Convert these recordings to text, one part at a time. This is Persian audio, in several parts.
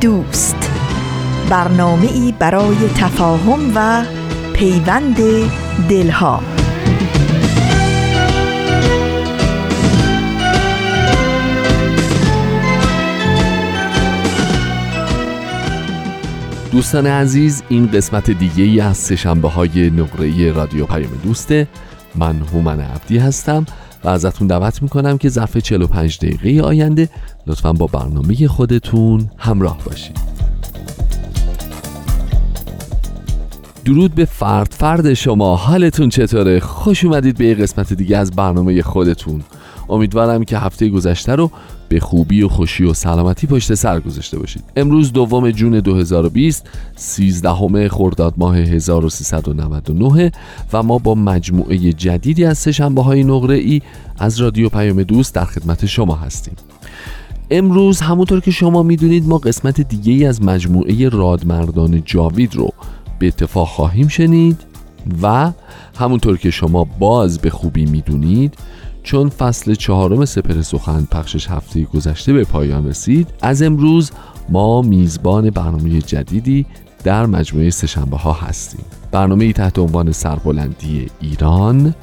دوست. برنامه ای برای تفاهم و پیوند دلها. دوستان عزیز این قسمت دیگه ای از سشنبه های نقره رادیو پیام دوسته. من هومن عبدی هستم. و ازتون دعوت می‌کنم که ظرف 45 دقیقه آینده لطفا با برنامه خودتون همراه باشید درود به فرد فرد شما حالتون چطوره؟ خوش اومدید به یه قسمت دیگه از برنامه خودتون امیدوارم که هفته گذشته رو به خوبی و خوشی و سلامتی پشت سر گذاشته باشید. امروز دوم جون 2020 13 خرداد ماه 1399 و ما با مجموعه جدیدی از سهشنبه های نقره ای از رادیو پیام دوست در خدمت شما هستیم. امروز همونطور که شما می‌دونید ما قسمت دیگه ای از مجموعه رادمردان جاوید رو به اتفاق خواهیم شنید و همونطور که شما باز به خوبی می‌دونید چون فصل چهارم سپر سخن پخشش هفته گذشته به پایان رسید از امروز ما میزبان برنامه جدیدی در مجموعه سهشنبه ها هستیم. برنامه ای تحت عنوان سربلندی ایران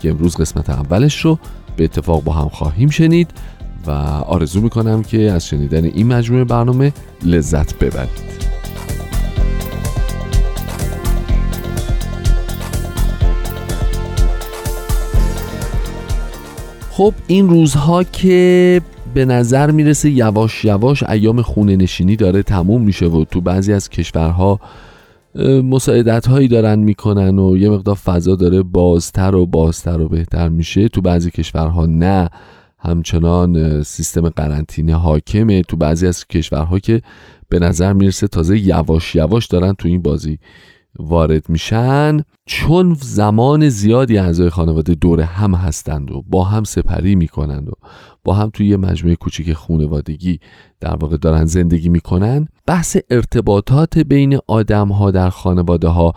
که امروز قسمت اولش رو به اتفاق با هم خواهیم شنید و آرزو می‌کنم که از شنیدن این مجموعه برنامه لذت ببرید. خب این روزها که به نظر می‌رسه یواش یواش ایام خونه نشینی داره تموم میشه و تو بعضی از کشورها مساعدت هایی دارن می‌کنن و یه مقدار فضا داره بازتر و بازتر و بهتر میشه. تو بعضی کشورها نه. همچنان سیستم قرنطینه حاکمه. تو بعضی از کشورها که به نظر می‌رسه تازه یواش یواش دارن تو این بازی وارد میشن چون زمان زیادی اعضای خانواده دور هم هستند و با هم سپری می‌کنند و با هم توی یه مجموعه کوچیک خونوادگی در واقع دارن زندگی می‌کنن بحث ارتباطات بین آدم ها در خانواده ها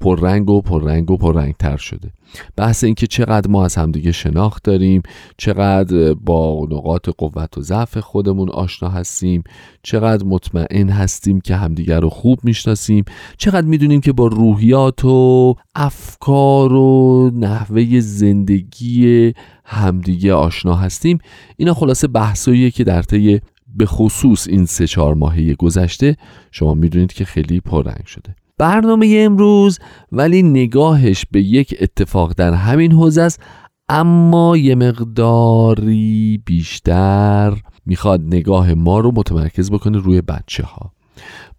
پررنگ و پررنگ و پررنگتر شده. بحث اینکه چقدر ما از همدیگه شناخت داریم چقدر با نقاط قوت و ضعف خودمون آشنا هستیم چقدر مطمئن هستیم که همدیگه رو خوب می‌شناسیم چقدر می‌دونیم که با روحیات و افکار و نحوه زندگی همدیگه آشنا هستیم. اینا خلاصه بحثاییه که در طی به خصوص این سه چهار ماهه گذشته شما می‌دونید که خیلی پررنگ شده. برنامه امروز ولی نگاهش به یک اتفاق در همین حوزه است اما یه مقداری بیشتر می‌خواد نگاه ما رو متمرکز بکنه روی بچه ها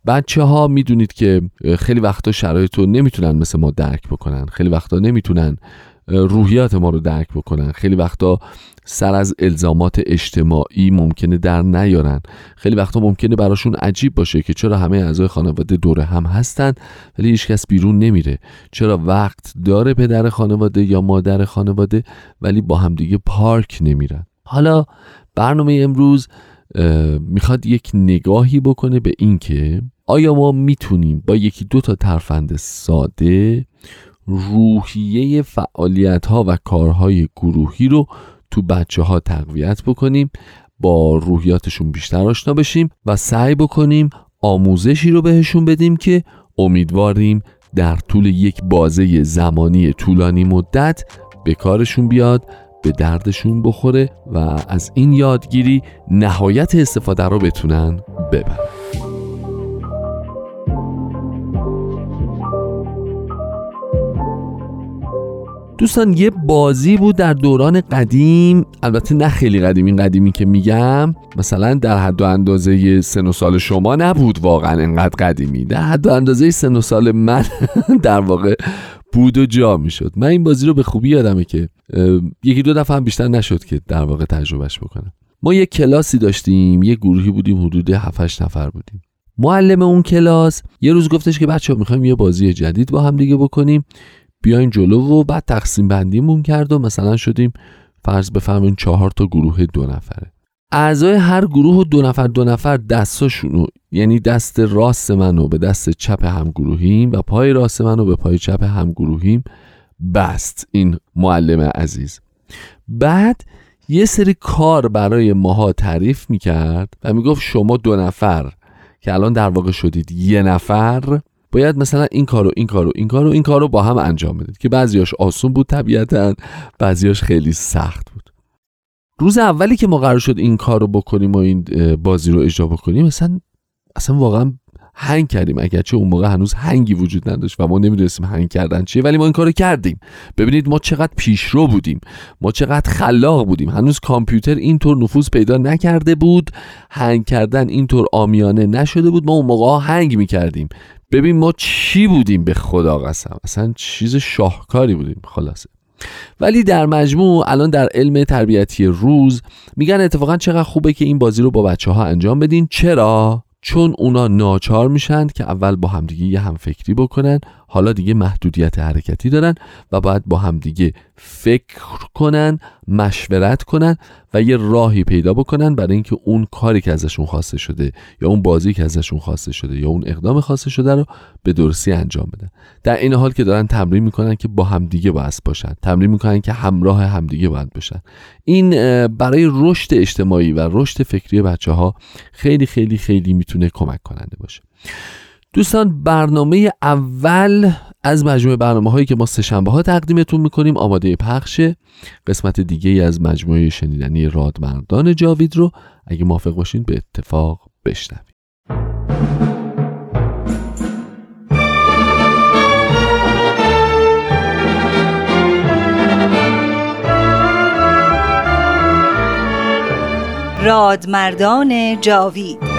بچه ها می‌دونید که خیلی وقتا شرایط رو نمی‌تونن مثل ما درک بکنن خیلی وقتا نمی‌تونن روحیات ما رو درک بکنن. خیلی وقتا سر از الزامات اجتماعی ممکنه در نیارن. خیلی وقتا ممکنه براشون عجیب باشه که چرا همه اعضای خانواده دور هم هستند ولی هیچکس بیرون نمیره. چرا وقت داره پدر خانواده یا مادر خانواده ولی با همدیگه پارک نمیرن؟ حالا برنامه امروز می‌خواد یک نگاهی بکنه به اینکه آیا ما می‌تونیم با یکی دو تا ترفند ساده روحیه فعالیت ها و کارهای گروهی رو تو بچه ها تقویت بکنیم با روحیاتشون بیشتر آشنا بشیم و سعی بکنیم آموزشی رو بهشون بدیم که امیدواریم در طول یک بازه زمانی طولانی مدت به کارشون بیاد به دردشون بخوره و از این یادگیری نهایت استفاده رو بتونن ببرن. دوستان یه بازی بود در دوران قدیم. البته نه خیلی قدیم این قدیمی که میگم. مثلا در حد و اندازه سن و سال شما نبود واقعا انقدر قدیمی. در حد و اندازه سن و سال من در واقع بود و جا می‌شد. من این بازی رو به خوبی یادمه که یکی دو دفعه هم بیشتر نشد که در واقع تجربهش بکنم. ما یه کلاسی داشتیم یه گروهی بودیم حدود 7 نفر بودیم. معلم اون کلاس یه روز گفتش که بچه می‌خوایم یه بازی جدید با هم دیگه بکنیم. بیاین جلو و بعد تقسیم بندیمون کرد و مثلا شدیم فرض بفهمین چهار تا گروه دو نفره. اعضای هر گروه دو نفر دو نفر دستاشونو یعنی دست راست منو به دست چپ هم گروهیم و پای راست منو به پای چپ هم گروهیم بست این معلم عزیز. بعد یه سری کار برای ماها تعریف می‌کرد و می‌گفت شما دو نفر که الان در واقع شدید یه نفر باید مثلا این کارو این کارو این کارو این کارو با هم انجام بدید که بعضیاش آسون بود طبیعتا بعضیاش خیلی سخت بود. روز اولی که ما قرار شد این کارو بکنیم و این بازی رو اجرا بکنیم مثلا اصلا واقعا هنگ کردیم. اگرچه اون موقع هنوز هنگی وجود نداشت و ما نمی‌دونستیم هنگ کردن چیه ولی ما این کارو کردیم. ببینید ما چقدر پیشرو بودیم. ما چقدر خلاق بودیم. هنوز کامپیوتر اینطور نفوذ پیدا نکرده بود. هنگ کردن اینطور آمیانه نشده بود. ما اون موقع هنگ می‌کردیم. ببین ما چی بودیم به خدا قسم؟ اصلا چیز شاهکاری بودیم خلاصه. ولی در مجموع الان در علم تربیتی روز میگن اتفاقا چقدر خوبه که این بازی رو با بچه ها انجام بدین. چرا؟ چون اونا ناچار میشن که اول با همدیگه یه هم فکری بکنن. حالا دیگه محدودیت حرکتی دارن و باید با همدیگه فکر کنن مشورت کنن و یه راهی پیدا بکنن برای اینکه اون کاری که ازشون خواسته شده یا اون بازی که ازشون خواسته شده یا اون اقدام خواسته شده رو به درستی انجام بدن. در این حال که دارن تمرین می‌کنن که با همدیگه باید باشن. تمرین می‌کنن که همراه همدیگه باید باشن. این برای رشد اجتماعی و رشد فکری بچه ها خیلی خیلی خیلی می‌تونه کمک کننده باشه. دوستان برنامه اول از مجموعه برنامه هایی که ما سهشنبه ها تقدیمتون می‌کنیم آماده پخشه قسمت دیگه از مجموعه شنیدنی رادمردان جاوید رو. اگه موافق باشین به اتفاق بشنویم. رادمردان جاوید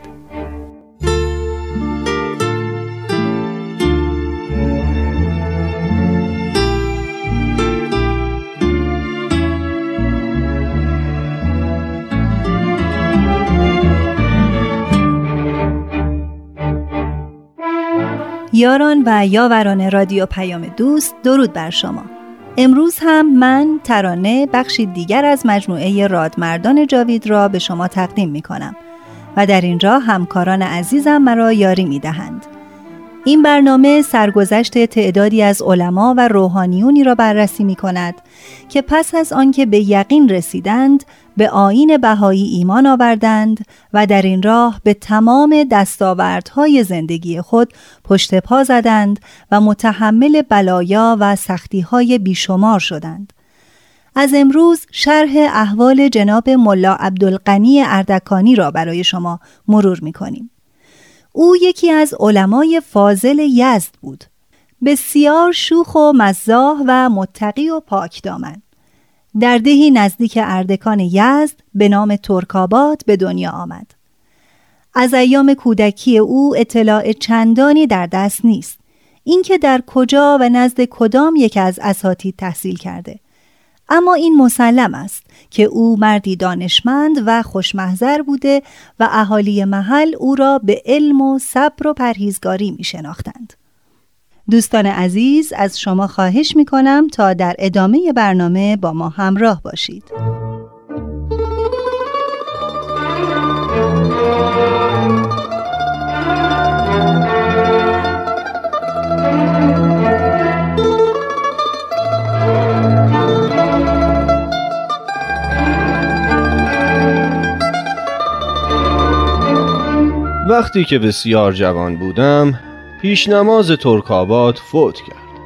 یاران و یاوران رادیو پیام دوست درود بر شما امروز هم من ترانه بخشی دیگر از مجموعه رادمردان جاوید را به شما تقدیم می کنم و در اینجا همکاران عزیزم مرا یاری می دهند. این برنامه سرگذشت تعدادی از علما و روحانیونی را بررسی می کند که پس از آنکه به یقین رسیدند به آین بهایی ایمان آوردند و در این راه به تمام دستاوردهای زندگی خود پشت پا زدند و متحمل بلایا و سختیهای بیشمار شدند. از امروز شرح احوال جناب ملا عبدالقنی اردکانی را برای شما مرور می کنیم. او یکی از علمای فاضل یزد بود. بسیار شوخ و مزاح و متقی و پاک دامن. در دهی نزدیک اردکان یزد به نام ترکابات به دنیا آمد. از ایام کودکی او اطلاع چندانی در دست نیست. اینکه در کجا و نزد کدام یک از اساتید تحصیل کرده. اما این مسلم است که او مردی دانشمند و خوشمحضر بوده و اهالی محل او را به علم و صبر و پرهیزگاری می شناختند. دوستان عزیز از شما خواهش می کنم تا در ادامه برنامه با ما همراه باشید. وقتی که بسیار جوان بودم پیش نماز ترکابات فوت کرد.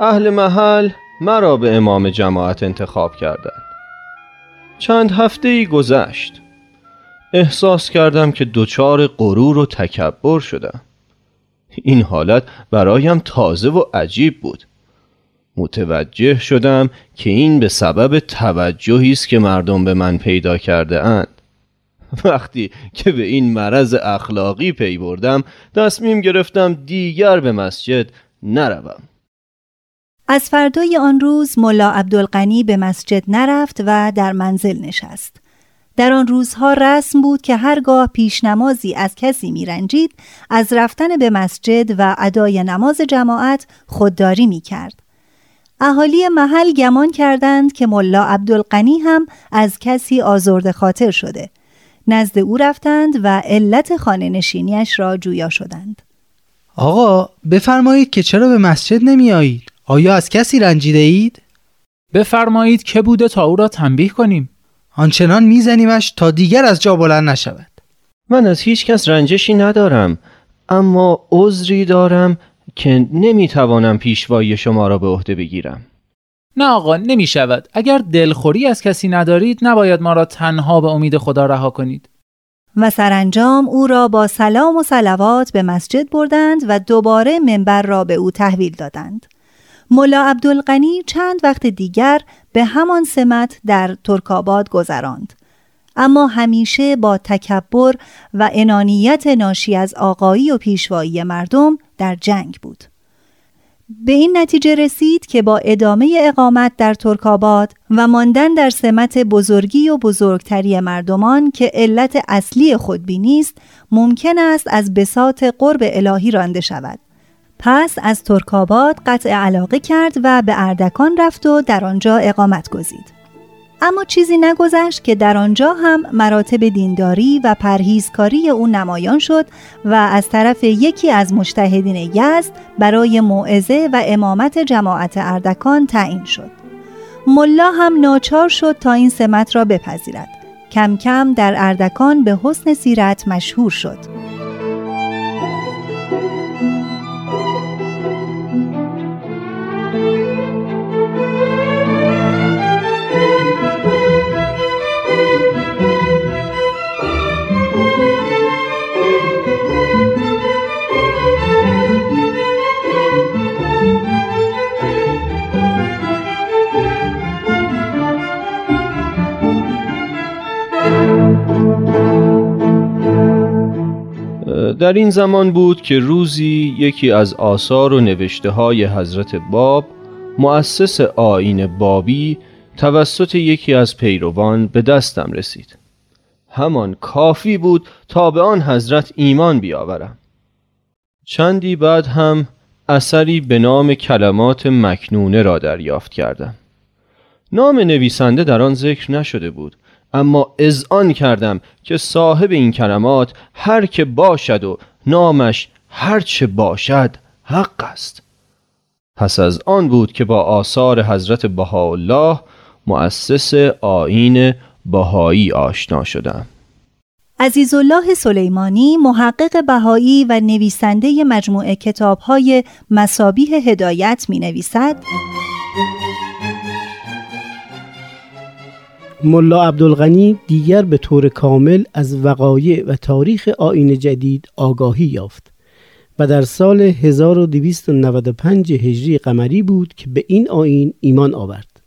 اهل محل مرا به امام جماعت انتخاب کردند. چند هفته ای گذشت. احساس کردم که دچار غرور و تکبر شدم. این حالت برایم تازه و عجیب بود. متوجه شدم که این به سبب توجهی است که مردم به من پیدا کرده اند. وقتی که به این مرض اخلاقی پی بردم تصمیم گرفتم دیگر به مسجد نروم از فردای آن روز ملا عبدالقنی به مسجد نرفت و در منزل نشست. در آن روزها رسم بود که هرگاه پیش نمازی از کسی میرنجید از رفتن به مسجد و ادای نماز جماعت خودداری می کرد. اهالی محل گمان کردند که ملا عبدالقنی هم از کسی آزرد خاطر شده. نزد او رفتند و علت خانه نشینیش را جویا شدند. آقا بفرمایید که چرا به مسجد نمی آیید؟ آیا از کسی رنجیده اید؟ بفرمایید که بوده تا او را تنبیه کنیم آنچنان میزنیمش تا دیگر از جا بلند نشود من از هیچ کس رنجشی ندارم اما عذری دارم که نمی‌توانم پیشوایی شما را به عهده بگیرم نه آقا نمی شود اگر دلخوری از کسی ندارید نباید ما را تنها به امید خدا رها کنید. و سرانجام او را با سلام و سلوات به مسجد بردند و دوباره منبر را به او تحویل دادند. ملا عبدالقنی چند وقت دیگر به همان سمت در ترکاباد گذراند. اما همیشه با تکبر و انانیت ناشی از آقایی و پیشوایی مردم در جنگ بود. به این نتیجه رسید که با ادامه اقامت در ترکاباد و ماندن در سمت بزرگی و بزرگتری مردمان که علت اصلی خودبینی است ممکن است از بساط قرب الهی رانده شود پس از ترکاباد قطع علاقه کرد و به اردکان رفت و در آنجا اقامت گزید. اما چیزی نگذشت که در آنجا هم مراتب دینداری و پرهیزکاری او نمایان شد و از طرف یکی از مجتهدین یزد برای موعظه و امامت جماعت اردکان تعیین شد. ملا هم ناچار شد تا این سمت را بپذیرد. کم کم در اردکان به حسن سیرت مشهور شد. در این زمان بود که روزی یکی از آثار و نوشته های حضرت باب مؤسس آین بابی توسط یکی از پیروان به دستم رسید. همان کافی بود تا به آن حضرت ایمان بیاورم. چندی بعد هم اثری به نام کلمات مکنونه را دریافت کردم. نام نویسنده در آن ذکر نشده بود. اما اذعان کردم که صاحب این کلمات هر که باشد و نامش هر چه باشد حق است. پس از آن بود که با آثار حضرت بهاءالله مؤسس آین بهایی آشنا شدم. عزیزالله سلیمانی محقق بهایی و نویسنده مجموعه کتابهای مسابیه هدایت می نویسد ملا عبدالغنی دیگر به طور کامل از وقایع و تاریخ آین جدید آگاهی یافت و در سال 1295 هجری قمری بود که به این آین ایمان آورد.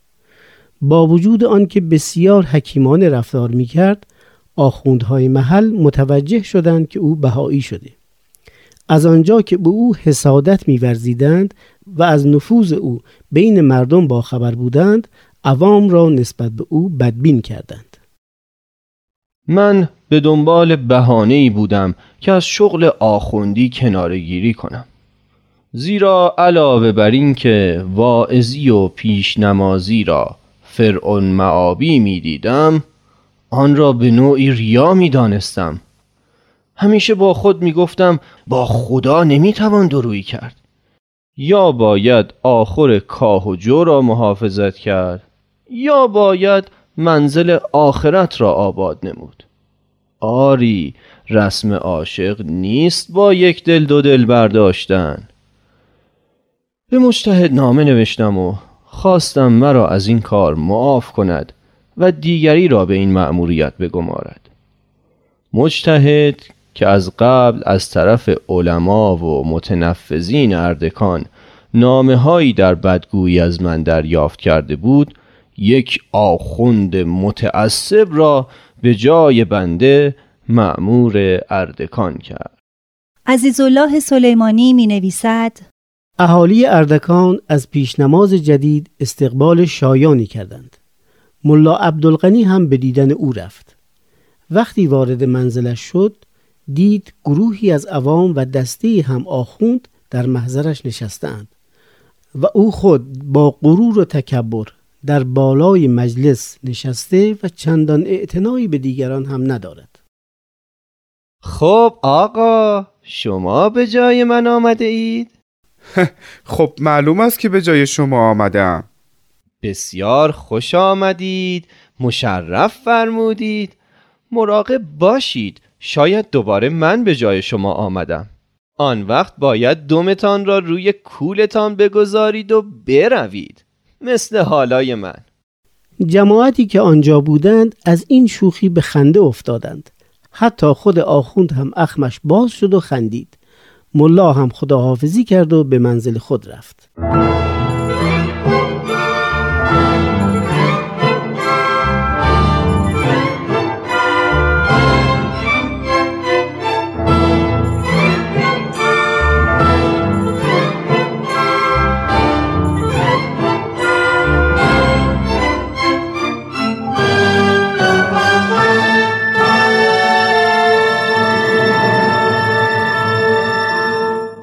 با وجود آنکه بسیار حکیمانه رفتار می کرد آخوندهای محل متوجه شدند که او بهایی شده. از آنجا که به او حسادت میورزیدند و از نفوذ او بین مردم باخبر بودند عوام را نسبت به او بدبین کردند. من به دنبال بهانه ای بودم که از شغل آخوندی کنارگیری کنم. زیرا علاوه بر این که واعظی و پیشنمازی را فرعون معابی می دیدم آن را به نوعی ریا می دانستم همیشه با خود می گفتم با خدا نمی توان درویی کرد. یا باید آخر کاه و جو را محافظت کرد؟ یا باید منزل آخرت را آباد نمود؟ آری رسم عاشق نیست با یک دل دو دل برداشتن. به مجتهد نامه نوشتم و خواستم مرا از این کار معاف کند و دیگری را به این مأموریت بگمارد. مجتهد که از قبل از طرف علما و متنفذین اردکان نامه هایی در بدگویی از من دریافت کرده بود یک آخوند متعصب را به جای بنده معمور اردکان کرد عزیزالله سلیمانی می نویسد اهالی اردکان از پیشنماز جدید استقبال شایانی کردند. ملا عبدالغنی هم به دیدن او رفت. وقتی وارد منزلش شد دید گروهی از عوام و دسته هم آخوند در محضرش نشستند و او خود با غرور و تکبر در بالای مجلس نشسته و چندان اعتنایی به دیگران هم ندارد. خب آقا شما به جای من آمده اید؟ خب معلوم است که به جای شما آمدم. بسیار خوش آمدید مشرف فرمودید. مراقب باشید شاید دوباره من به جای شما آمدم. آن وقت باید دومتان را روی کولتان بگذارید و بروید. مثل حالای من. جماعتی که آنجا بودند از این شوخی به خنده افتادند. حتی خود آخوند هم اخمش باز شد و خندید. ملا هم خداحافظی کرد و به منزل خود رفت.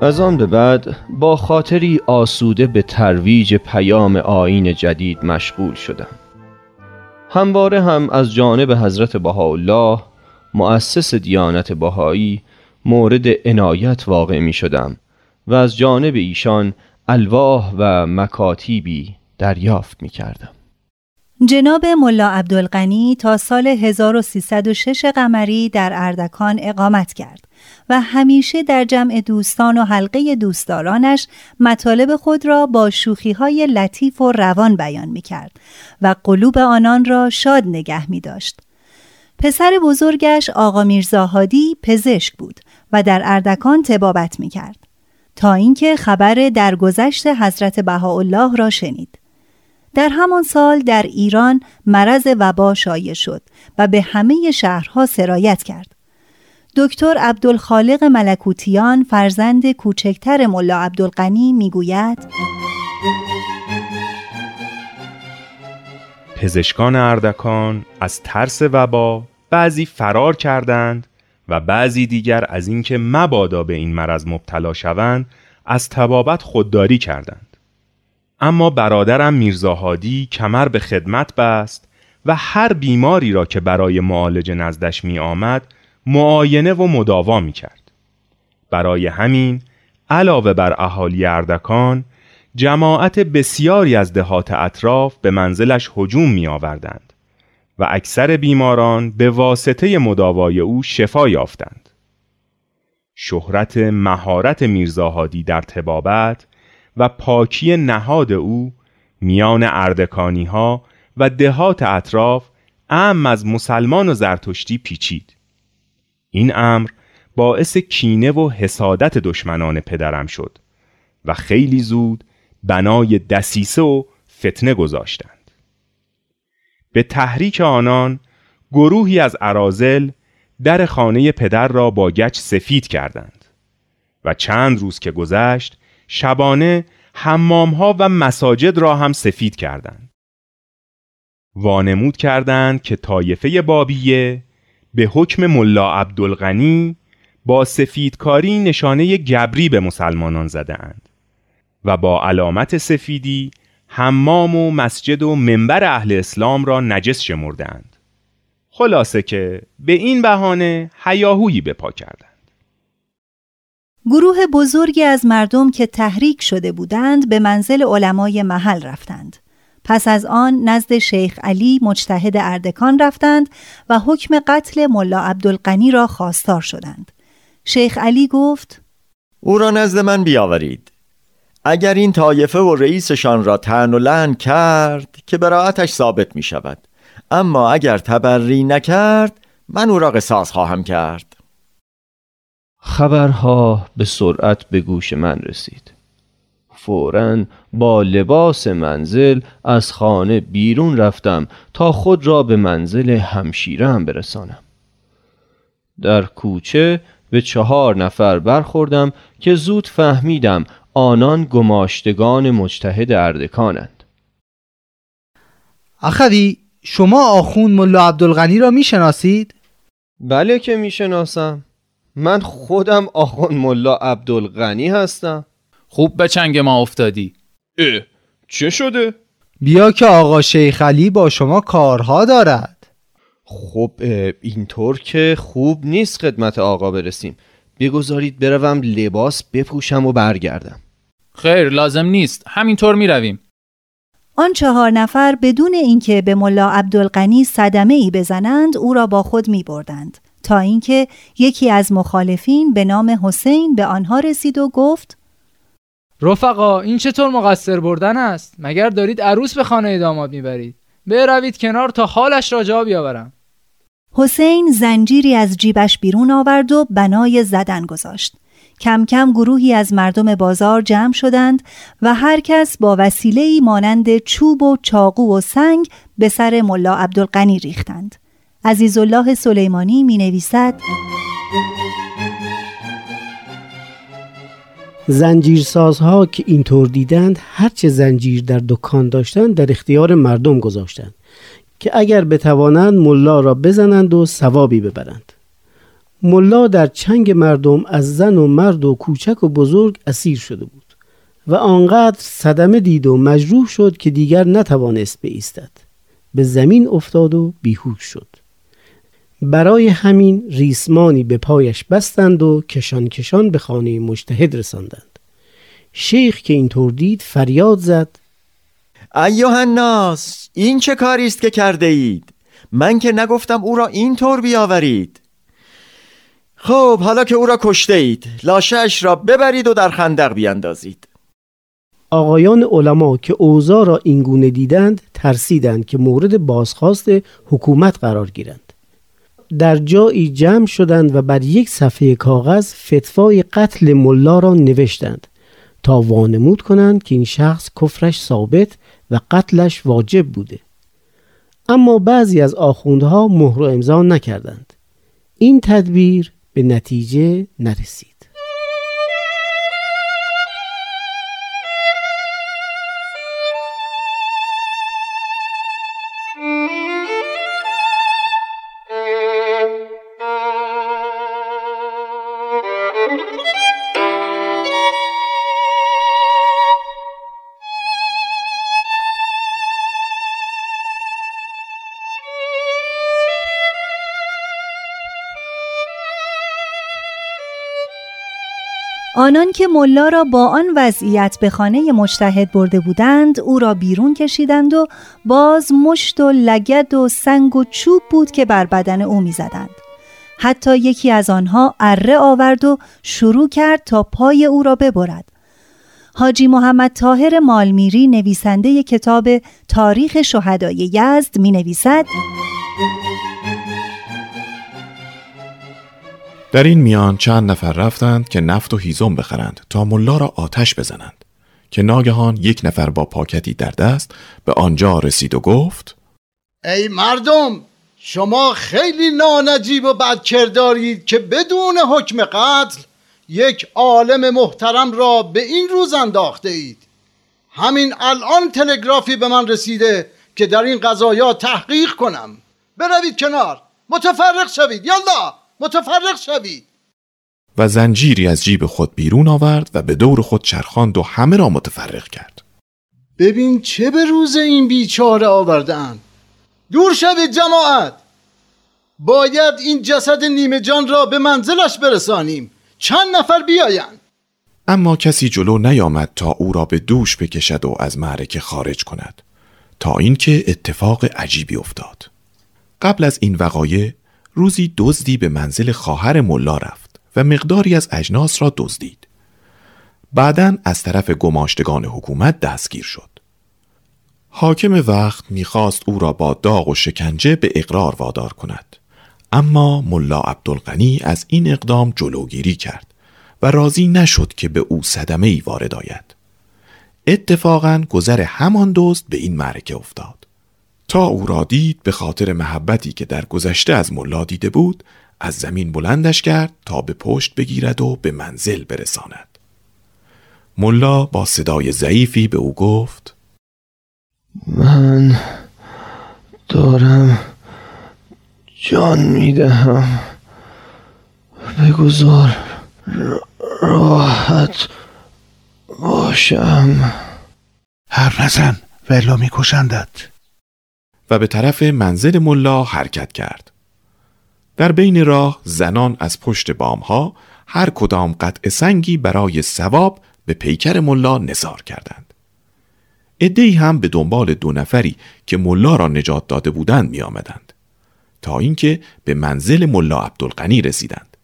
از آن به بعد با خاطری آسوده به ترویج پیام آین جدید مشغول شدم همواره هم از جانب حضرت بهاءالله مؤسس دیانت بهایی مورد عنایت واقع می شدم و از جانب ایشان الواح و مکاتیبی دریافت می کردم. جناب ملا عبدالغنی تا سال 1306 قمری در اردکان اقامت کرد و همیشه در جمع دوستان و حلقه دوستدارانش مطالب خود را با شوخی های لطیف و روان بیان می کرد و قلوب آنان را شاد نگه می داشت. پسر بزرگش آقا میرزاهادی پزشک بود و در اردکان تبابت می کرد. تا اینکه خبر درگذشت حضرت بهاءالله را شنید. در همان سال در ایران مرض وبا شایع شد و به همه شهرها سرایت کرد. دکتر عبدالخالق ملکوتیان فرزند کوچکتر ملا عبدالغنی می‌گوید پزشکان اردکان از ترس وبا بعضی فرار کردند و بعضی دیگر از اینکه مبادا به این مرض مبتلا شوند از تبابت خودداری کردند. اما برادرم میرزاهادی کمر به خدمت بست و هر بیماری را که برای معالجه نزدش می آمد معاینه و مداوا می کرد. برای همین علاوه بر اهالی اردکان جماعت بسیاری از دهات اطراف به منزلش هجوم می آوردند و اکثر بیماران به واسطه مداوای او شفا یافتند. شهرت مهارت میرزاهادی در تبابت و پاکی نهاد او میان اردکانی ها و دهات اطراف ام از مسلمان و زرتشتی پیچید. این امر باعث کینه و حسادت دشمنان پدرم شد و خیلی زود بنای دسیسه و فتنه گذاشتند. به تحریک آنان گروهی از عرازل در خانه پدر را با گچ سفید کردند و چند روز که گذشت شبانه حمامها و مساجد را هم سفید کردند. وانمود کردند که طایفه بابیه به حکم ملا عبدالغنی با سفیدکاری نشانه گبری به مسلمانان زدهاند و با علامت سفیدی حمام و مسجد و منبر اهل اسلام را نجس شمردند خلاصه که به این بهانه حیاهویی به پا کردند. گروه بزرگی از مردم که تحریک شده بودند به منزل علمای محل رفتند. پس از آن نزد شیخ علی مجتهد اردکان رفتند و حکم قتل ملا عبدالقنی را خواستار شدند. شیخ علی گفت او را نزد من بیاورید. اگر این طایفه و رئیسشان را تن و لن کرد که براعتش ثابت می شود. اما اگر تبری نکرد من او را قصاص خواهم کرد. خبرها به سرعت به گوش من رسید. فورا با لباس منزل از خانه بیرون رفتم تا خود را به منزل همشیرم برسانم. در کوچه به چهار نفر برخوردم که زود فهمیدم آنان گماشتگان مجتهد اردکانند. اخوی شما آخون ملا عبدالغنی را می‌شناسید؟ بله که می‌شناسم. من خودم آخون ملا عبدالغنی هستم. خوب به چنگ ما افتادی. اه چه شده؟ بیا که آقا شیخ علی با شما کارها دارد. خب اینطور که خوب نیست خدمت آقا برسیم. بگذارید بروم لباس بپوشم و برگردم. خیر لازم نیست. همینطور می‌رویم. آن چهار نفر بدون اینکه به ملا عبدالقنی صدمه ای بزنند او را با خود می بردند تا اینکه یکی از مخالفین به نام حسین به آنها رسید و گفت رفقا این چطور مقصر بردن است؟ مگر دارید عروس به خانه داماد می‌برید؟ بروید کنار تا حالش را جا بیاورم. حسین زنجیری از جیبش بیرون آورد و بنای زدن گذاشت. کم کم گروهی از مردم بازار جمع شدند و هر کس با وسیله‌ای مانند چوب و چاقو و سنگ به سر ملا عبدالقنی ریختند. عزیزالله سلیمانی می نویسد زنجیرسازها که اینطور دیدند هرچه زنجیر در دکان داشتند در اختیار مردم گذاشتند که اگر بتوانند ملا را بزنند و ثوابی ببرند. ملا در چنگ مردم از زن و مرد و کوچک و بزرگ اسیر شده بود و آنقدر صدمه دید و مجروح شد که دیگر نتوانست بایستد. به زمین افتاد و بیهوش شد. برای همین ریسمانی به پایش بستند و کشان کشان به خانه مجتهد رساندند. شیخ که اینطور دید فریاد زد ایوه الناس این چه کاری است که کرده اید؟ من که نگفتم او را اینطور بیاورید. خب حالا که او را کشته اید لاشش را ببرید و در خندق بیاندازید. آقایان علما که اوضاع را اینگونه دیدند ترسیدند که مورد بازخواست حکومت قرار گیرند. در جایی جمع شدند و بر یک صفحه کاغذ فتوای قتل ملا را نوشتند تا وانمود کنند که این شخص کفرش ثابت و قتلش واجب بوده. اما بعضی از آخوندها مهر و امضا نکردند. این تدبیر به نتیجه نرسید. آنان که ملا را با آن وضعیت به خانه مجتهد برده بودند او را بیرون کشیدند و باز مشت و لگد و سنگ و چوب بود که بر بدن او می‌زدند. حتی یکی از آنها اره آورد و شروع کرد تا پای او را ببرد. حاجی محمد طاهر مالمیری نویسنده کتاب تاریخ شهدای یزد می نویسد در این میان چند نفر رفتند که نفت و هیزم بخرند تا ملا را آتش بزنند که ناگهان یک نفر با پاکتی در دست به آنجا رسید و گفت ای مردم شما خیلی نانجیب و بدکردارید که بدون حکم قتل یک عالم محترم را به این روز انداخته اید. همین الان تلگرافی به من رسیده که در این قضایا تحقیق کنم. بروید کنار. متفرق شوید. یالله متفرق شوید. و زنجیری از جیب خود بیرون آورد و به دور خود چرخاند و همه را متفرق کرد. ببین چه به روز این بیچاره آوردن دور شوید جماعت. باید این جسد نیمه جان را به منزلش برسانیم. چند نفر بیایند. اما کسی جلو نیامد تا او را به دوش بکشد و از معرکه خارج کند. تا اینکه اتفاق عجیبی افتاد. قبل از این وقایع روزی دزدی به منزل خواهر ملا رفت و مقداری از اجناس را دزدید. بعدا از طرف گماشتگان حکومت دستگیر شد. حاکم وقت می‌خواست او را با داغ و شکنجه به اقرار وادار کند. اما ملا عبدالغنی از این اقدام جلوگیری کرد و راضی نشد که به او صدمه ای وارد آید. اتفاقا گذر همان دزد به این معرکه افتاد. تا او را دید به خاطر محبتی که در گذشته از ملا دیده بود از زمین بلندش کرد تا به پشت بگیرد و به منزل برساند. ملا با صدای ضعیفی به او گفت من دارم جان می‌دهم. بگذار راحت باشم. حرف نزن ولا میکشندت. و به طرف منزل ملا حرکت کرد. در بین راه زنان از پشت بامها هر کدام قطع سنگی برای سواب به پیکر ملا نزار کردند. ادهی هم به دنبال دو نفری که ملا را نجات داده بودند می آمدند تا اینکه به منزل ملا عبدالغنی رسیدند.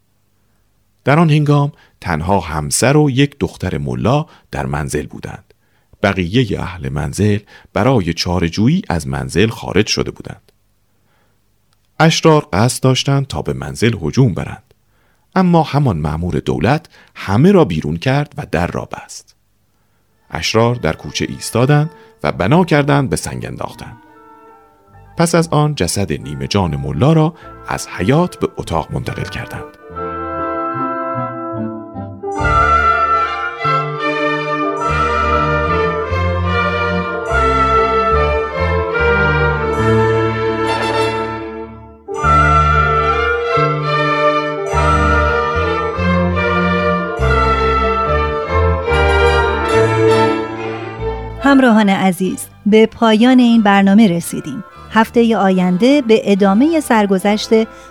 در آن هنگام تنها همسر و یک دختر ملا در منزل بودند. بقیه اهل منزل برای چارجویی از منزل خارج شده بودند. اشرار قصد داشتند تا به منزل هجوم برند. اما همان مأمور دولت همه را بیرون کرد و در را بست. اشرار در کوچه ایستادند و بنا کردند به سنگ انداختند پس از آن جسد نیمه جان ملا را از حیات به اتاق منتقل کردند. همراهان عزیز به پایان این برنامه رسیدیم. هفته آینده به ادامه سرگذشت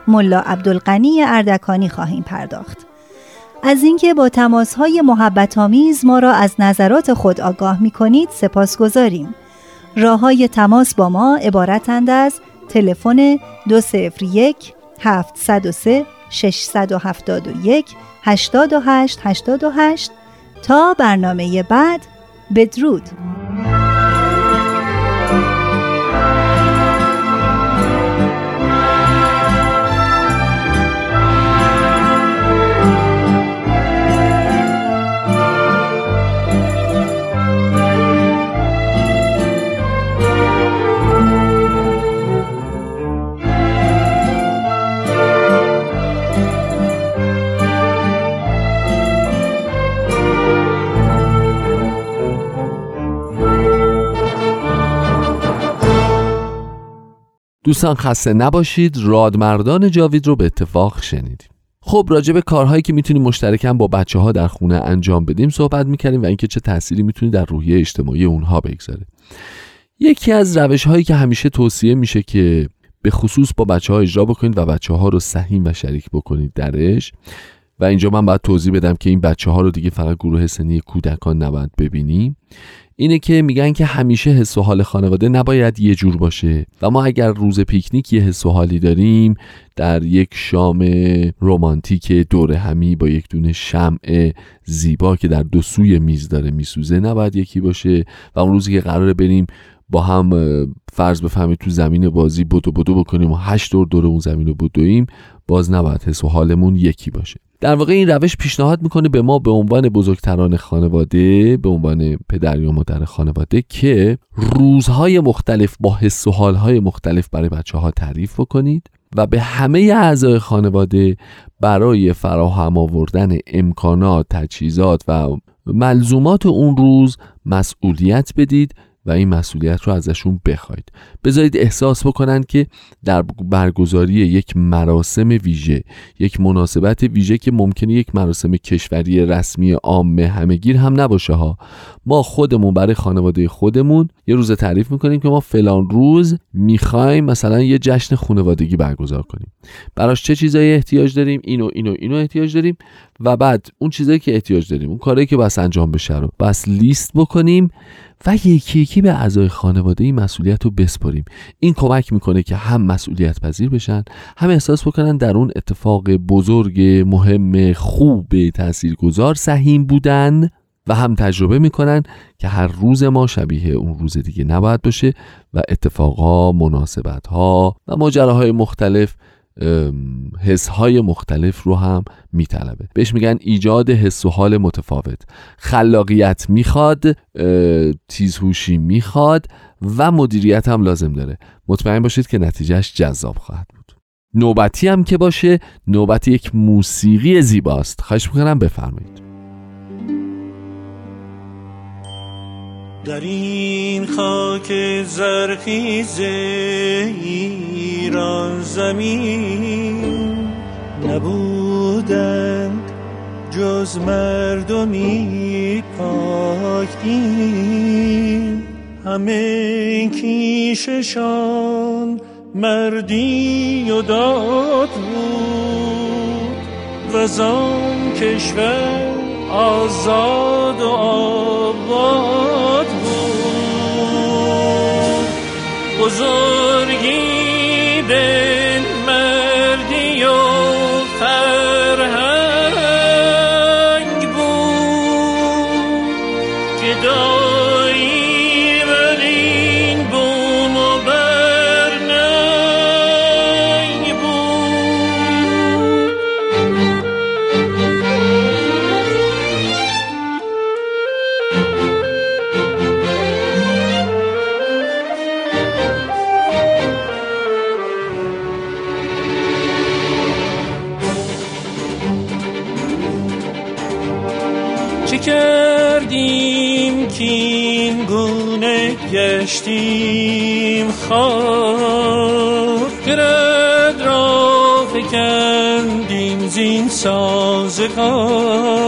ملا عبدالقنی اردکانی خواهیم پرداخت. از اینکه با تماسهای محبت آمیز ما را از نظرات خود آگاه می کنید سپاس گذاریم. راه های تماس با ما عبارتند از تلفن 201 703 671 828 828 تا برنامه بعد بدرود. دوستان خسته نباشید. رادمردان جاوید رو به اتفاق شنیدیم. خب راجع به کارهایی که می‌تونیم مشترکم با بچه ها در خونه انجام بدیم صحبت می‌کردیم و اینکه چه تأثیری می‌تونه در روحیه اجتماعی اونها بگذاره. یکی از روش هایی که همیشه توصیه میشه که به خصوص با بچه ها اجرا بکنید و بچه ها رو سهیم و شریک بکنید درش و اینجا من باید توضیح بدم که این بچه ها رو دیگه فقط گروه سنی کودکان نباید ببینیم. اینه که میگن که همیشه حس و حال خانواده نباید یه جور باشه. و ما اگر روز پیکنیک یه حس و حالی داریم در یک شام رمانتیک دور همی با یک دونه شمع زیبا که در دو سوی میز داره میسوزه نباید یکی باشه. و اون روزی که قراره بریم با هم فرض بفهمید تو زمین بازی بدو بدو بکنیم و هشت دور دور اون زمین رو بدویم باز نباید حس و حالمون یکی باشه. در واقع این روش پیشنهاد می‌کنه به ما به عنوان بزرگتران خانواده به عنوان پدر یا مادر خانواده که روزهای مختلف با حس و حالهای مختلف برای بچه ها تعریف بکنید و به همه اعضای خانواده برای فراهم آوردن امکانات، تجهیزات و ملزومات اون روز مسئولیت بدید و این مسئولیت رو ازشون بخواید. بذارید احساس بکنن که در برگزاری یک مراسم ویژه یک مناسبت ویژه که ممکنه یک مراسم کشوری رسمی عام همهگیر هم نباشه ها. ما خودمون برای خانواده خودمون یه روز تعریف می‌کنیم که ما فلان روز می‌خوایم مثلا یه جشن خانوادگی برگزار کنیم. براش چه چیزایی احتیاج داریم؟ اینو اینو اینو احتیاج داریم و بعد اون چیزایی که احتیاج داریم اون کاری که بس انجام بشه رو بس لیست بکنیم و یکی یکی به اعضای خانواده این مسئولیت رو بسپریم این کمک می‌کنه که هم مسئولیت پذیر بشن هم احساس بکنن در اون اتفاق بزرگ مهم خوب تاثیرگذار سهیم بودن و هم تجربه می‌کنن که هر روز ما شبیه اون روز دیگه نباید باشه و اتفاقها مناسبت ها و ماجراهای مختلف حس های مختلف رو هم میطلبه. بهش میگن ایجاد حس و حال متفاوت. خلاقیت می‌خواد تیزهوشی می‌خواد و مدیریت هم لازم داره. مطمئن باشید که نتیجهش جذاب خواهد بود. نوبتی هم که باشه نوبت یک موسیقی زیباست. خواهش می‌کنم بفرمایید. در این خاک زرخیز ایران زمین نبودند جز مردمی پاکین همه کیششان مردی و داد بود. و زان کشور آزاد و آباد بزرگی به سازگار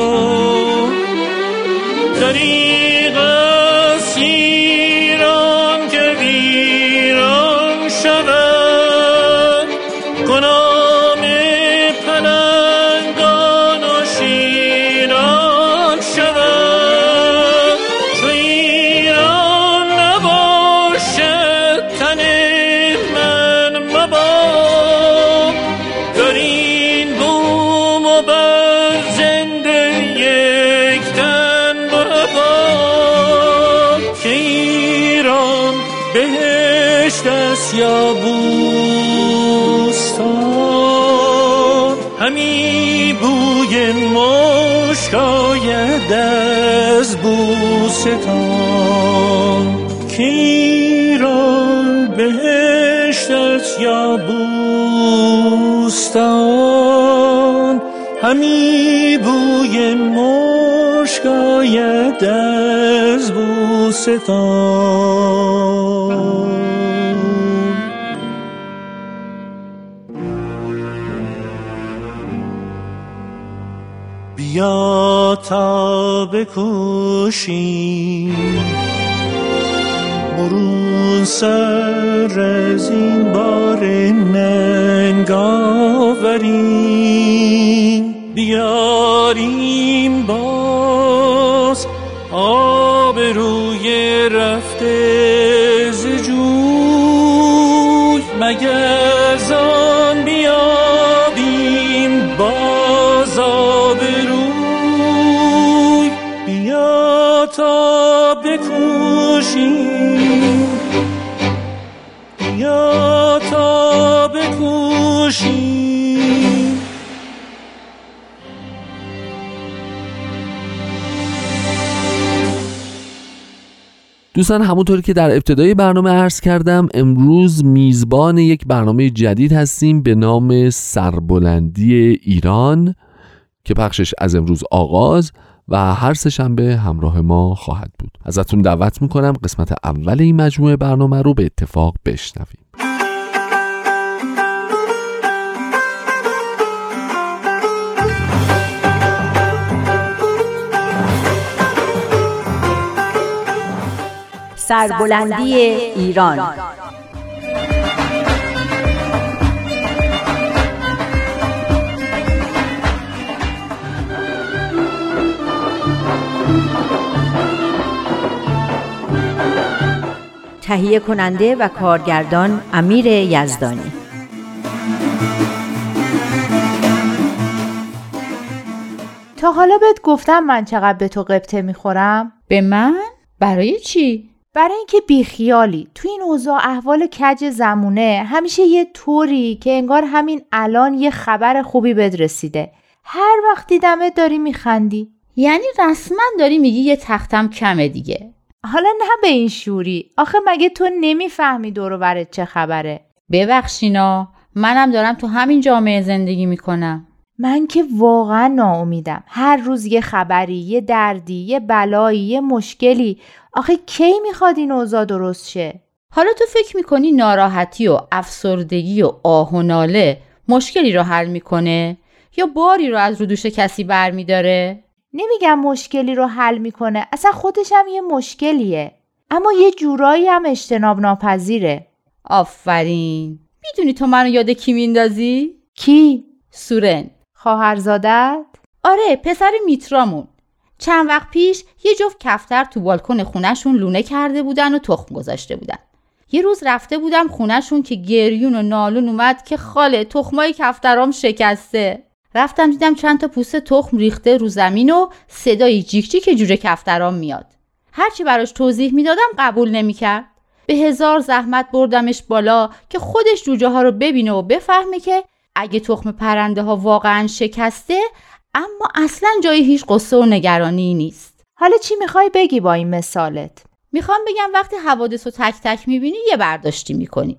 بوستان همی بوی مشک آید از بوستان. بیا تا بکوشیم برون سر از این بار ننگ آوریم بیاریم باز. آب روی رفته ز جوی مگر بیابیم باز آب روی. بیا تا بکوشیم دوستان همونطوری که در ابتدای برنامه عرض کردم امروز میزبان یک برنامه جدید هستیم به نام سربلندی ایران که پخشش از امروز آغاز و هر سه شنبه همراه ما خواهد بود. ازتون دعوت می‌کنم قسمت اول این مجموعه برنامه رو به اتفاق بشنویم. سربلندی ایران تهیه کننده و کارگردان امیر یزدانی تا حالا بهت گفتم من چقدر به تو قبطه می‌خورم؟ به من؟ برای چی؟ برای اینکه بیخیالی. تو این اوضاع احوال کج زمونه همیشه یه طوری که انگار همین الان یه خبر خوبی بد رسیده. هر وقت دیدمت داری میخندی. یعنی رسما داری میگی یه تختم کمه دیگه. حالا نه به این شوری. آخه مگه تو نمی‌فهمی دورو برت چه خبره؟ ببخشینا منم دارم تو همین جامعه زندگی می‌کنم. من که واقعا ناامیدم. هر روز یه خبری یه دردی یه بلایی یه مشکلی. آخه کی می‌خواد این اوضاع درست شه؟ حالا تو فکر می‌کنی ناراحتی و افسردگی و آه و ناله مشکلی رو حل می‌کنه؟ یا باری رو از رو دوش کسی برمیداره؟ نمیگم مشکلی رو حل می‌کنه. اصلا خودش هم یه مشکلیه. اما یه جورایی هم اجتناب ناپذیره. آفرین. می‌دونی تو منو یاد کی میندازی؟ کی؟ سورن. خواهرزادت؟ آره پسر میترامون. چند وقت پیش یه جفت کفتر تو بالکن خونشون لونه کرده بودن و تخم گذاشته بودن. یه روز رفته بودم خونشون که گریون و نالون اومد که خاله تخمای کفترام شکسته. رفتم دیدم چند تا پوست تخم ریخته رو زمین و صدای جیک جیک جوجه کفترام میاد. هرچی براش توضیح می‌دادم قبول نمی‌کرد. به هزار زحمت بردمش بالا که خودش جوجه ها رو ببینه و بفهمه که اگه تخم پرنده ها واقعا شکسته اما اصلا جای هیچ قصه و نگرانی نیست. حالا چی می‌خوای بگی با این مثالت؟ می‌خوام بگم وقتی حوادث رو تک تک می‌بینی یه برداشتی می‌کنی.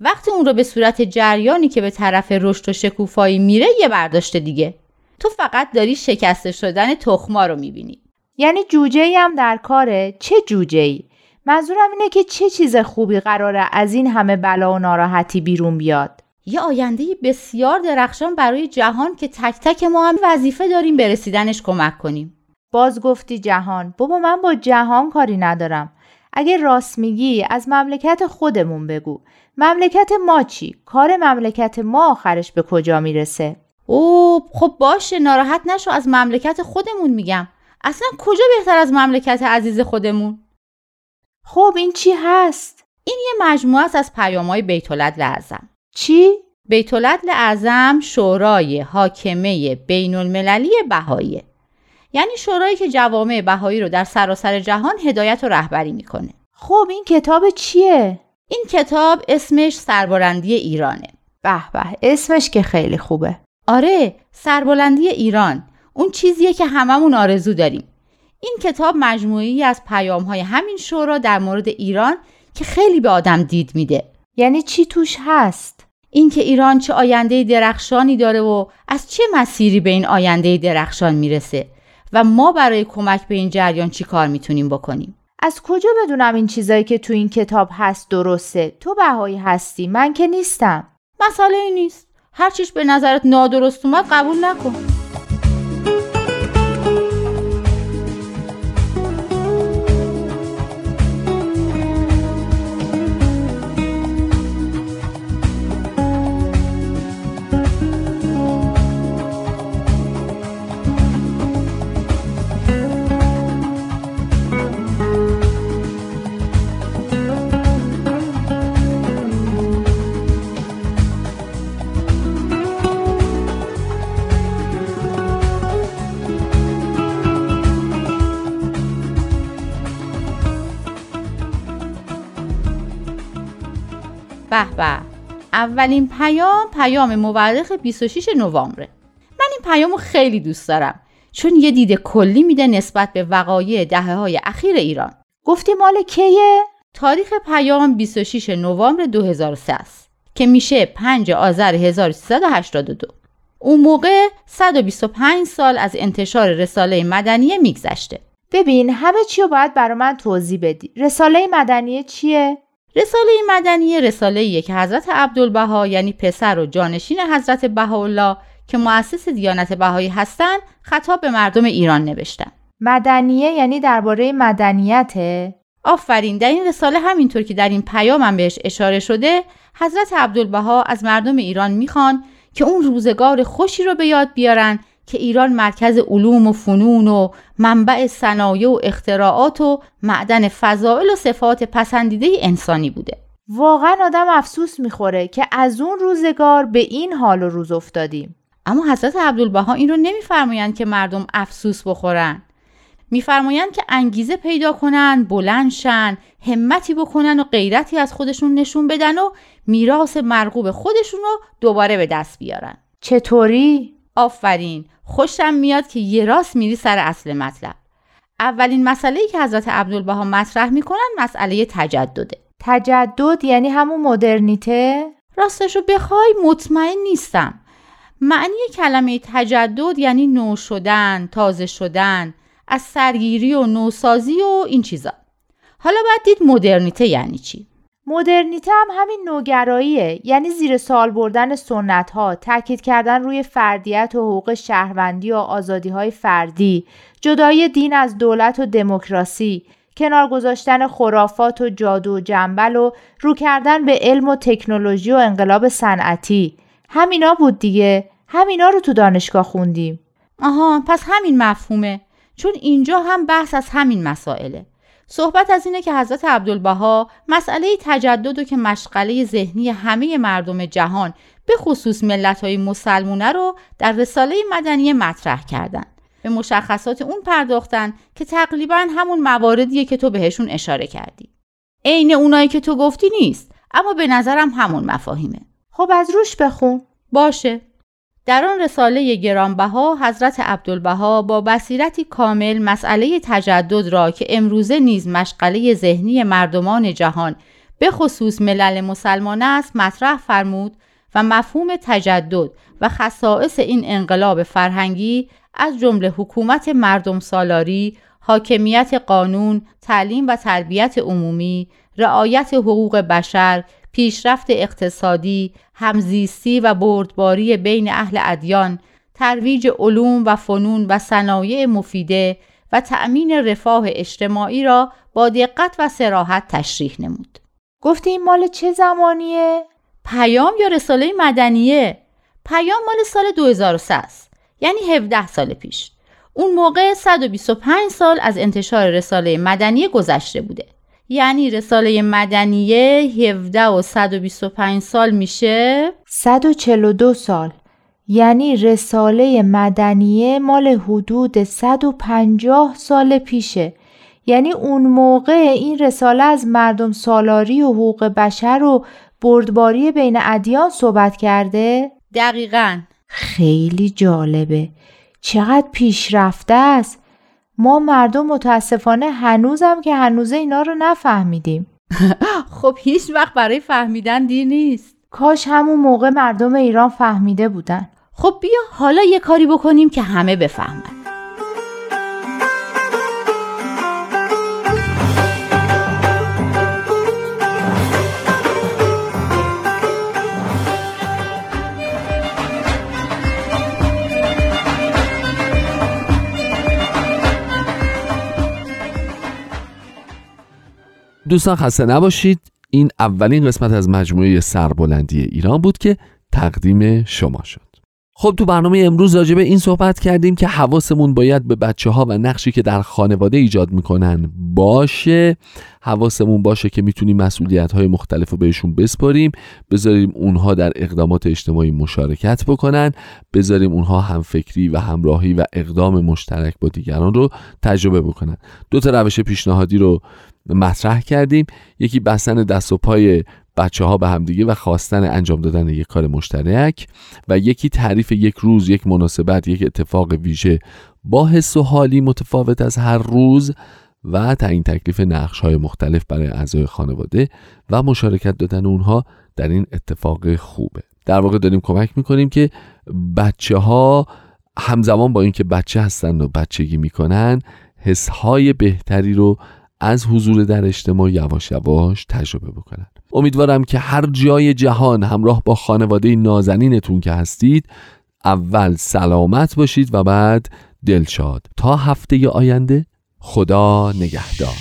وقتی اون رو به صورت جریانی که به طرف رشد و شکوفایی میره یه برداشت دیگه. تو فقط داری شکسته شدن تخما رو می‌بینی. یعنی جوجه ای هم در کاره؟ چه جوجه ای منظورم اینه که چه چیز خوبی قراره از این همه بلا و ناراحتی بیرون بیاد؟ یه آینده بسیار درخشان برای جهان که تک تک ما هم وظیفه داریم به رسیدنش کمک کنیم. باز گفتی جهان بابا من با جهان کاری ندارم. اگه راست میگی از مملکت خودمون بگو. مملکت ما چی؟ کار مملکت ما آخرش به کجا می‌رسه؟ او خب باشه ناراحت نشو از مملکت خودمون میگم. اصلا کجا بهتر از مملکت عزیز خودمون؟ خب این چی هست؟ این یه مجموعه است از پیامهای بیت اعظم چی؟ بیت اعظم شورای حاکمه بین المللی بهاییه یعنی شورایی که جوامع بهایی رو در سراسر جهان هدایت و رهبری می‌کنه. خب این کتاب چیه؟ این کتاب اسمش سربلندی ایرانه. به به اسمش که خیلی خوبه. آره سربلندی ایران. اون چیزیه که هممون آرزو داریم. این کتاب مجموعی از پیام های همین شورا در مورد ایران که خیلی به آدم دید میده. یعنی چی توش هست؟ اینکه ایران چه آینده درخشانی داره و از چه مسیری به این آینده درخشان می‌رسه و ما برای کمک به این جریان چی کار می‌تونیم بکنیم؟ از کجا بدونم این چیزایی که تو این کتاب هست درسته؟ تو بهایی هستی من که نیستم. مسئله ای نیست. هر چیش به نظرت نادرست اومد قبول نکن. به به. اولین پیام پیام مورخ 26 نوامبره. من این پیامو خیلی دوست دارم چون یه دید کلی میده نسبت به وقایع دهه های اخیر ایران. گفتی مال کیه؟ تاریخ پیام 26 نوامبر 2003 است که میشه 5 آذر 1382 اون موقع 125 سال از انتشار رساله مدنیه میگذشته. ببین همه چی رو باید برای من توضیح بدی. رساله مدنیه چیه؟ رساله مدنی رساله که حضرت عبدالبها یعنی پسر و جانشین حضرت بهاءالله که مؤسس دیانت بهایی هستند خطاب به مردم ایران نوشتن. مدنیه یعنی درباره مدنیته؟ آفرین در این رساله همینطور که در این پیامم بهش اشاره شده حضرت عبدالبها از مردم ایران می‌خوان که اون روزگار خوشی رو به یاد بیارن که ایران مرکز علوم و فنون و منبع صنایع و اختراعات و معدن فضائل و صفات پسندیده انسانی بوده. واقعا آدم افسوس می‌خوره که از اون روزگار به این حال و روز افتادیم. اما حضرت عبدالبها این رو نمیفرمایند که مردم افسوس بخورن. میفرمایند که انگیزه پیدا کنن بلند شن همتی بکنن و غیرتی از خودشون نشون بدن و میراث مرغوب خودشون رو دوباره به دست بیارن. چطوری؟ آفرین! خوشم میاد که یه راست میری سر اصل مطلب. اولین مسئله که حضرت عبدالبها مطرح می‌کنن مسئله تجدده. تجدد یعنی همون مدرنیته؟ راستش رو بخوای مطمئن نیستم. معنی کلمه تجدد یعنی نو شدن تازه شدن از سرگیری و نوسازی و این چیزا. حالا باید دید مدرنیته یعنی چی. مدرنیته هم همین نوگراییه. یعنی زیر سال بردن سنت ها تاکید کردن روی فردیت و حقوق شهروندی و آزادی های فردی جدای دین از دولت و دموکراسی کنار گذاشتن خرافات و جادو و جنبل و رو کردن به علم و تکنولوژی و انقلاب صنعتی. همینا بود دیگه. همینا رو تو دانشگاه خوندیم. آها پس همین مفهومه. چون اینجا هم بحث از همین مسائله. صحبت از اینه که حضرت عبدالبها مسئله تجدد و که مشغله ذهنی همه مردم جهان به خصوص ملت های مسلمونه رو در رساله مدنی مطرح کردن. به مشخصات اون پرداختن که تقریبا همون مواردیه که تو بهشون اشاره کردی. عین اونایی که تو گفتی نیست اما به نظرم همون مفاهیمه. خب از روش بخون. باشه. در آن رساله گرانبها حضرت عبدالبها با بصیرتی کامل مسئله تجدد را که امروزه نیز مشغله ذهنی مردمان جهان به خصوص ملل مسلمان است مطرح فرمود و مفهوم تجدد و خصائص این انقلاب فرهنگی از جمله حکومت مردم سالاری، حاکمیت قانون، تعلیم و تربیت عمومی، رعایت حقوق بشر، پیشرفت اقتصادی، همزیستی و بردباری بین اهل ادیان، ترویج علوم و فنون و صنایع مفیده و تأمین رفاه اجتماعی را با دقت و سراحت تشریح نمود. گفتی این مال چه زمانیه؟ پیام یا رساله مدنیه؟ پیام مال سال 2003 است. یعنی 17 سال پیش. اون موقع 125 سال از انتشار رساله مدنی گذشته بوده. یعنی رساله مدنیه 17 و 125 سال میشه؟ 142 سال. یعنی رساله مدنیه مال حدود 150 سال پیشه. یعنی اون موقع این رساله از مردم سالاری و حقوق بشر و بردباری بین ادیان صحبت کرده؟ دقیقا. خیلی جالبه. چقدر پیشرفته است. ما مردم متاسفانه هنوزم که هنوزه اینا رو نفهمیدیم. خب هیچ وقت برای فهمیدن دیر نیست. کاش همون موقع مردم ایران فهمیده بودن. خب بیا حالا یه کاری بکنیم که همه بفهمن. دوستان خسته نباشید. این اولین قسمت از مجموعه سربلندی ایران بود که تقدیم شما شد. خب تو برنامه امروز راجع به این صحبت کردیم که حواسمون باید به بچه ها و نقشی که در خانواده ایجاد می‌کنن باشه. حواسمون باشه که می‌تونیم مسئولیت های مختلف رو بهشون بسپاریم. بذاریم اونها در اقدامات اجتماعی مشارکت بکنن. بذاریم اونها هم فکری و همراهی و اقدام مشترک با دیگران رو تجربه بکنن. دو تا روش پیشنهادی رو مطرح کردیم. یکی بستن دست و پای بچه ها به همدیگه و خواستن انجام دادن یک کار مشترک و یکی تعریف یک روز یک مناسبت یک اتفاق ویژه با حس و حالی متفاوت از هر روز و تعیین تکلیف نقش های مختلف برای اعضای خانواده و مشارکت دادن اونها در این اتفاق خوبه. در واقع داریم کمک می‌کنیم که بچه ها همزمان با اینکه بچه هستن و بچگی می‌کنن حس های بهتری رو از حضور در اجتماع یواش یواش تجربه بکنن. امیدوارم که هر جای جهان همراه با خانواده نازنینتون که هستید اول سلامت باشید و بعد دلشاد. تا هفته آینده خدا نگهدار.